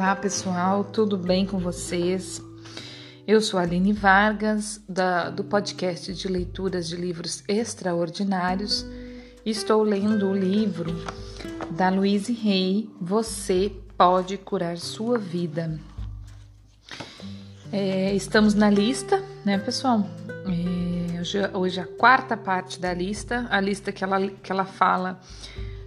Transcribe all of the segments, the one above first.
Olá pessoal, tudo bem com vocês? Eu sou a Aline Vargas, da, do podcast de leituras de livros extraordinários. Estou lendo o livro da Louise Hay, Você Pode Curar Sua Vida. É, estamos na lista, né, pessoal? É, hoje, hoje a quarta parte da lista, a lista que ela, que ela fala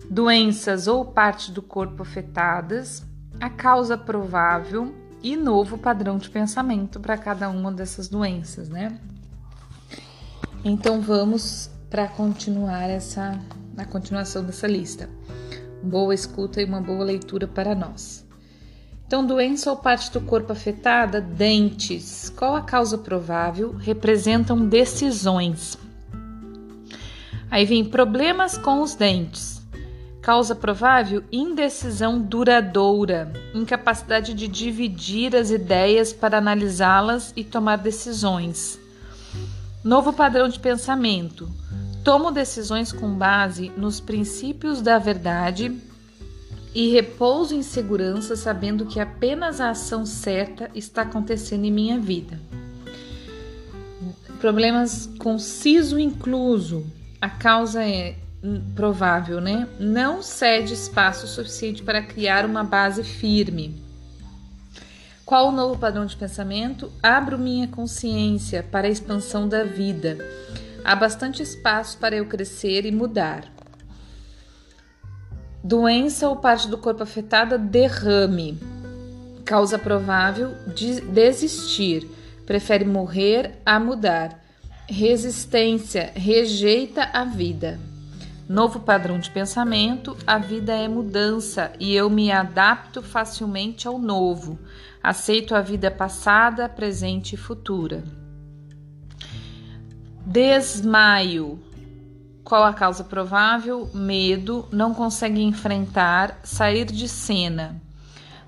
doenças ou parte do corpo afetadas, a causa provável e novo padrão de pensamento para cada uma dessas doenças, né? Então vamos para continuar essa a continuação dessa lista. Boa escuta e uma boa leitura para nós. Então, doença ou parte do corpo afetada, dentes. Qual a causa provável? Representam decisões. Aí vem problemas com os dentes. Causa provável: indecisão duradoura, incapacidade de dividir as ideias para analisá-las e tomar decisões. Novo padrão de pensamento: tomo decisões com base nos princípios da verdade e repouso em segurança, sabendo que apenas a ação certa está acontecendo em minha vida. Problemas com siso incluso. A causa é provável, né? Não cede espaço suficiente para criar uma base firme. Qual o novo padrão de pensamento? Abro minha consciência para a expansão da vida. Há bastante espaço para eu crescer e mudar. Doença ou parte do corpo afetada, derrame. Causa provável de desistir. Prefere morrer a mudar. Resistência, rejeita a vida. Novo padrão de pensamento: a vida é mudança e eu me adapto facilmente ao novo. Aceito a vida passada, presente e futura. Desmaio. Qual a causa provável? Medo, não consegue enfrentar, sair de cena.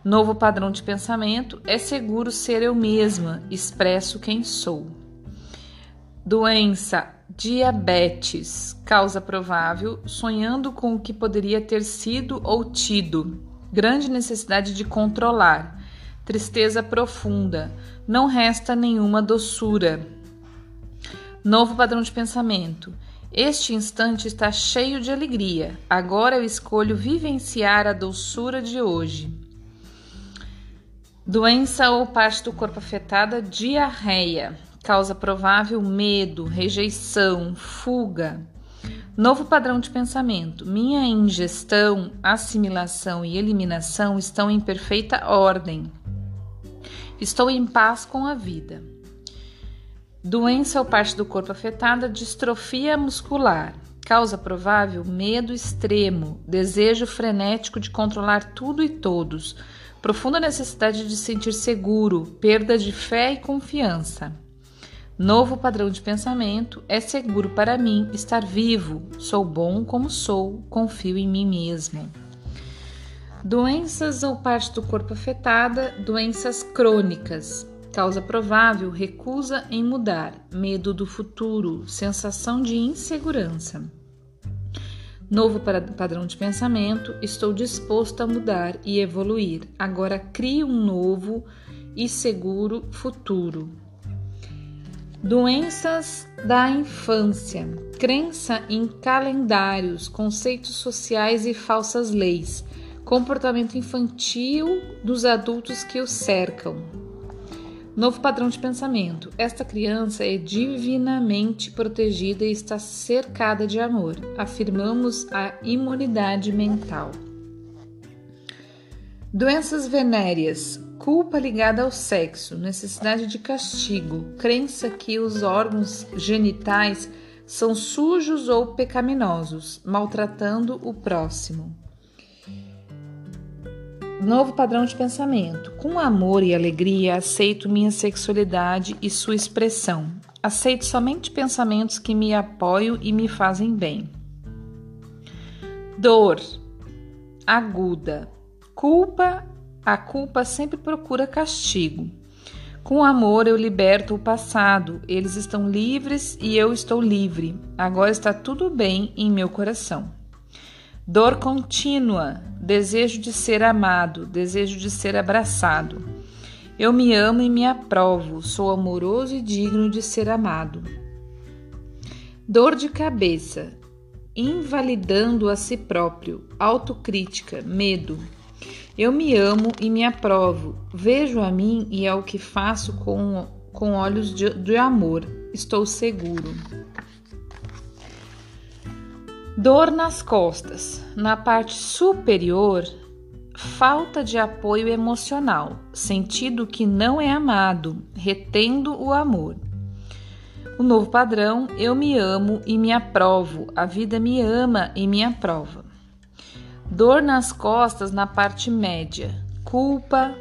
Novo padrão de pensamento: é seguro ser eu mesma, expresso quem sou. Doença: diabetes, causa provável, sonhando com o que poderia ter sido ou tido. Grande necessidade de controlar. Tristeza profunda. Não resta nenhuma doçura. Novo padrão de pensamento. Este instante está cheio de alegria. Agora eu escolho vivenciar a doçura de hoje. Doença ou parte do corpo afetada, diarreia. Causa provável medo, rejeição, fuga. Novo padrão de pensamento. Minha ingestão, assimilação e eliminação estão em perfeita ordem. Estou em paz com a vida. Doença ou parte do corpo afetada, distrofia muscular. Causa provável medo extremo, desejo frenético de controlar tudo e todos, profunda necessidade de sentir seguro, perda de fé e confiança. Novo padrão de pensamento é seguro para mim estar vivo, sou bom como sou, confio em mim mesmo. Doenças ou parte do corpo afetada, doenças crônicas. Causa provável, recusa em mudar, medo do futuro, sensação de insegurança. Novo padrão de pensamento, estou disposto a mudar e evoluir. Agora crio um novo e seguro futuro. Doenças da infância, crença em calendários, conceitos sociais e falsas leis, comportamento infantil dos adultos que o cercam. Novo padrão de pensamento: esta criança é divinamente protegida e está cercada de amor. Afirmamos a imunidade mental. Doenças venéreas, culpa ligada ao sexo, necessidade de castigo, crença que os órgãos genitais são sujos ou pecaminosos, maltratando o próximo. Novo padrão de pensamento. Com amor e alegria, aceito minha sexualidade e sua expressão. Aceito somente pensamentos que me apoiam e me fazem bem. Dor aguda Culpa, a culpa sempre procura castigo. Com amor eu liberto o passado, eles estão livres e eu estou livre. Agora está tudo bem em meu coração. Dor contínua, desejo de ser amado, desejo de ser abraçado. Eu me amo e me aprovo, sou amoroso e digno de ser amado. Dor de cabeça, invalidando a si próprio, autocrítica, medo. Eu me amo e me aprovo, vejo a mim e ao que faço com, com olhos de, de amor, estou seguro. Dor nas costas. Na parte superior, falta de apoio emocional, sentido que não é amado, retendo o amor. O novo padrão, eu me amo e me aprovo, a vida me ama e me aprova. Dor nas costas na parte média, culpa,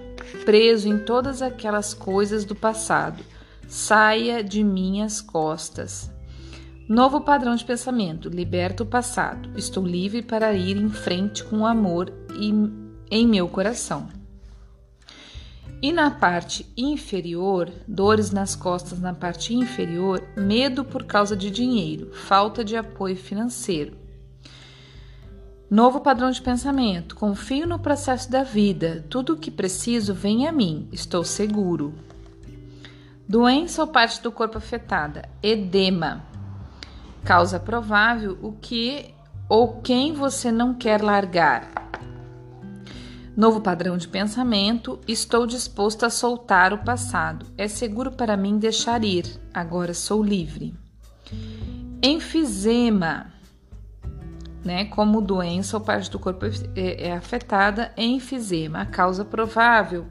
preso em todas aquelas coisas do passado. Saia de minhas costas. Novo padrão de pensamento: liberto o passado. Estou livre para ir em frente com amor em meu coração. E na parte inferior, dores nas costas na parte inferior, medo por causa de dinheiro, falta de apoio financeiro. Novo padrão de pensamento: confio no processo da vida, tudo o que preciso vem a mim, estou seguro. Doença ou parte do corpo afetada: edema Causa provável o que ou quem você não quer largar. Novo padrão de pensamento: estou disposto a soltar o passado. É seguro para mim deixar ir. Agora sou livre. Enfisema, né? Como doença ou parte do corpo é, é afetada, enfisema. A causa provável: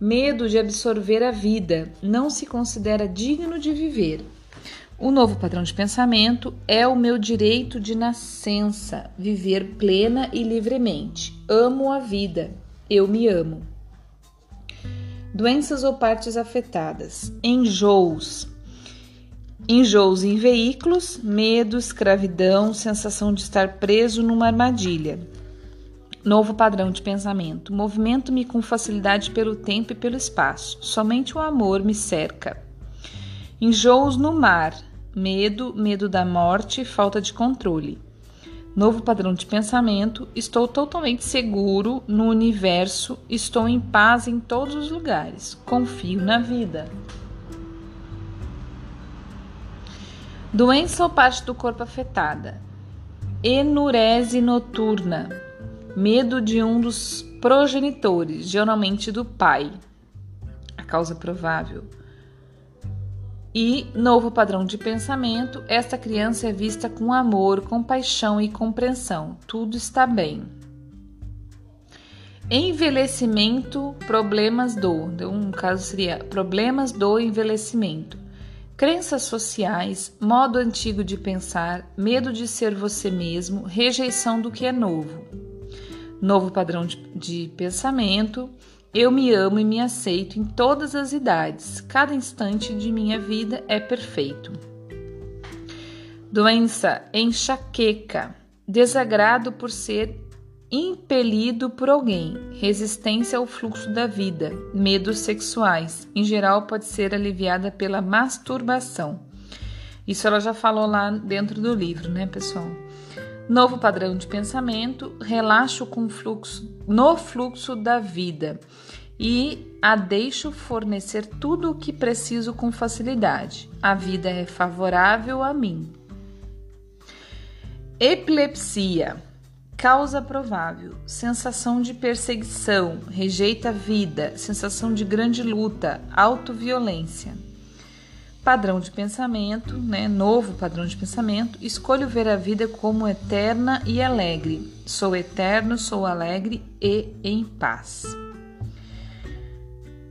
medo de absorver a vida. Não se considera digno de viver. O novo padrão de pensamento é o meu direito de nascença, viver plena e livremente. Amo a vida, eu me amo. Doenças ou partes afetadas: enjoos. Enjoos em veículos, medo, escravidão, sensação de estar preso numa armadilha. Novo padrão de pensamento: movimento-me com facilidade pelo tempo e pelo espaço. Somente o amor me cerca. Enjoos no mar, medo, medo da morte, falta de controle. Novo padrão de pensamento: estou totalmente seguro no universo, estou em paz em todos os lugares, confio na vida. Doença ou parte do corpo afetada: enurese noturna, medo de um dos progenitores, geralmente do pai. A causa provável e novo padrão de pensamento, esta criança é vista com amor, compaixão e compreensão. Tudo está bem. Envelhecimento, problemas do. Então, um caso seria problemas do envelhecimento. Crenças sociais, modo antigo de pensar, medo de ser você mesmo, rejeição do que é novo. Novo padrão de, de pensamento, eu me amo e me aceito em todas as idades. Cada instante de minha vida é perfeito. Doença, enxaqueca, desagrado por ser impelido por alguém, resistência ao fluxo da vida, medos sexuais. Em geral, pode ser aliviada pela masturbação. Isso ela já falou lá dentro do livro, né, pessoal? Novo padrão de pensamento, relaxo com fluxo, no fluxo da vida e a deixo fornecer tudo o que preciso com facilidade. A vida é favorável a mim. Epilepsia. Causa provável, sensação de perseguição, rejeita a vida, sensação de grande luta, autoviolência padrão de pensamento, né, novo padrão de pensamento, escolho ver a vida como eterna e alegre. Sou eterno, sou alegre e em paz.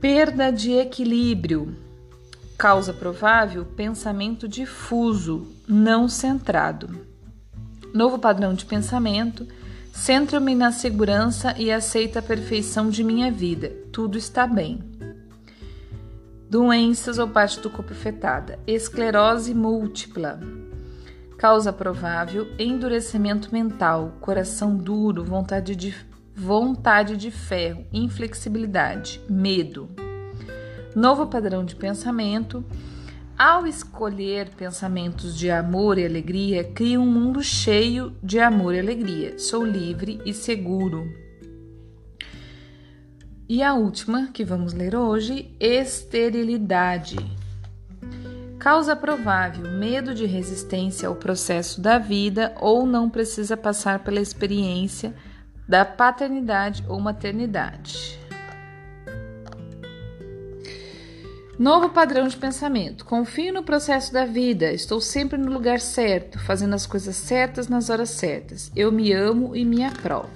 Perda de equilíbrio. Causa provável: pensamento difuso, não centrado. Novo padrão de pensamento: centro-me na segurança e aceito a perfeição de minha vida. Tudo está bem. Doenças ou parte do corpo afetada. Esclerose múltipla. Causa provável: endurecimento mental, coração duro, vontade de, vontade de ferro, inflexibilidade, medo. Novo padrão de pensamento: Ao escolher pensamentos de amor e alegria, crio um mundo cheio de amor e alegria. Sou livre e seguro. E a última que vamos ler hoje, esterilidade. Causa provável medo de resistência ao processo da vida ou não precisa passar pela experiência da paternidade ou maternidade. Novo padrão de pensamento. Confio no processo da vida. Estou sempre no lugar certo, fazendo as coisas certas nas horas certas. Eu me amo e me aprovo.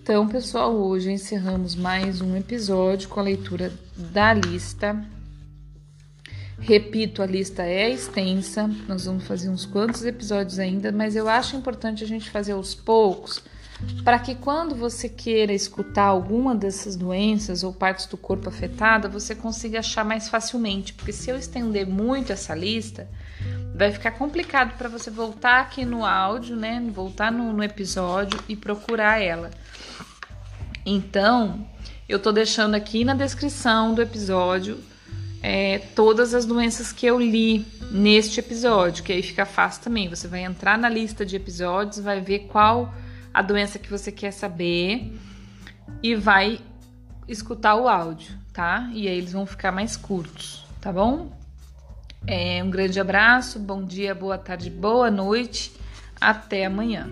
Então, pessoal, hoje encerramos mais um episódio com a leitura da lista. Repito, a lista é extensa. Nós vamos fazer uns quantos episódios ainda, mas eu acho importante a gente fazer aos poucos para que quando você queira escutar alguma dessas doenças ou partes do corpo afetada, você consiga achar mais facilmente, porque se eu estender muito essa lista, vai ficar complicado para você voltar aqui no áudio, né? Voltar no, no, episódio e procurar ela. Então, eu tô deixando aqui na descrição do episódio é, todas as doenças que eu li neste episódio, que aí fica fácil também. Você vai entrar na lista de episódios, vai ver qual a doença que você quer saber e vai escutar o áudio, tá? E aí eles vão ficar mais curtos, tá bom? É, um grande abraço, bom dia, boa tarde, boa noite, até amanhã.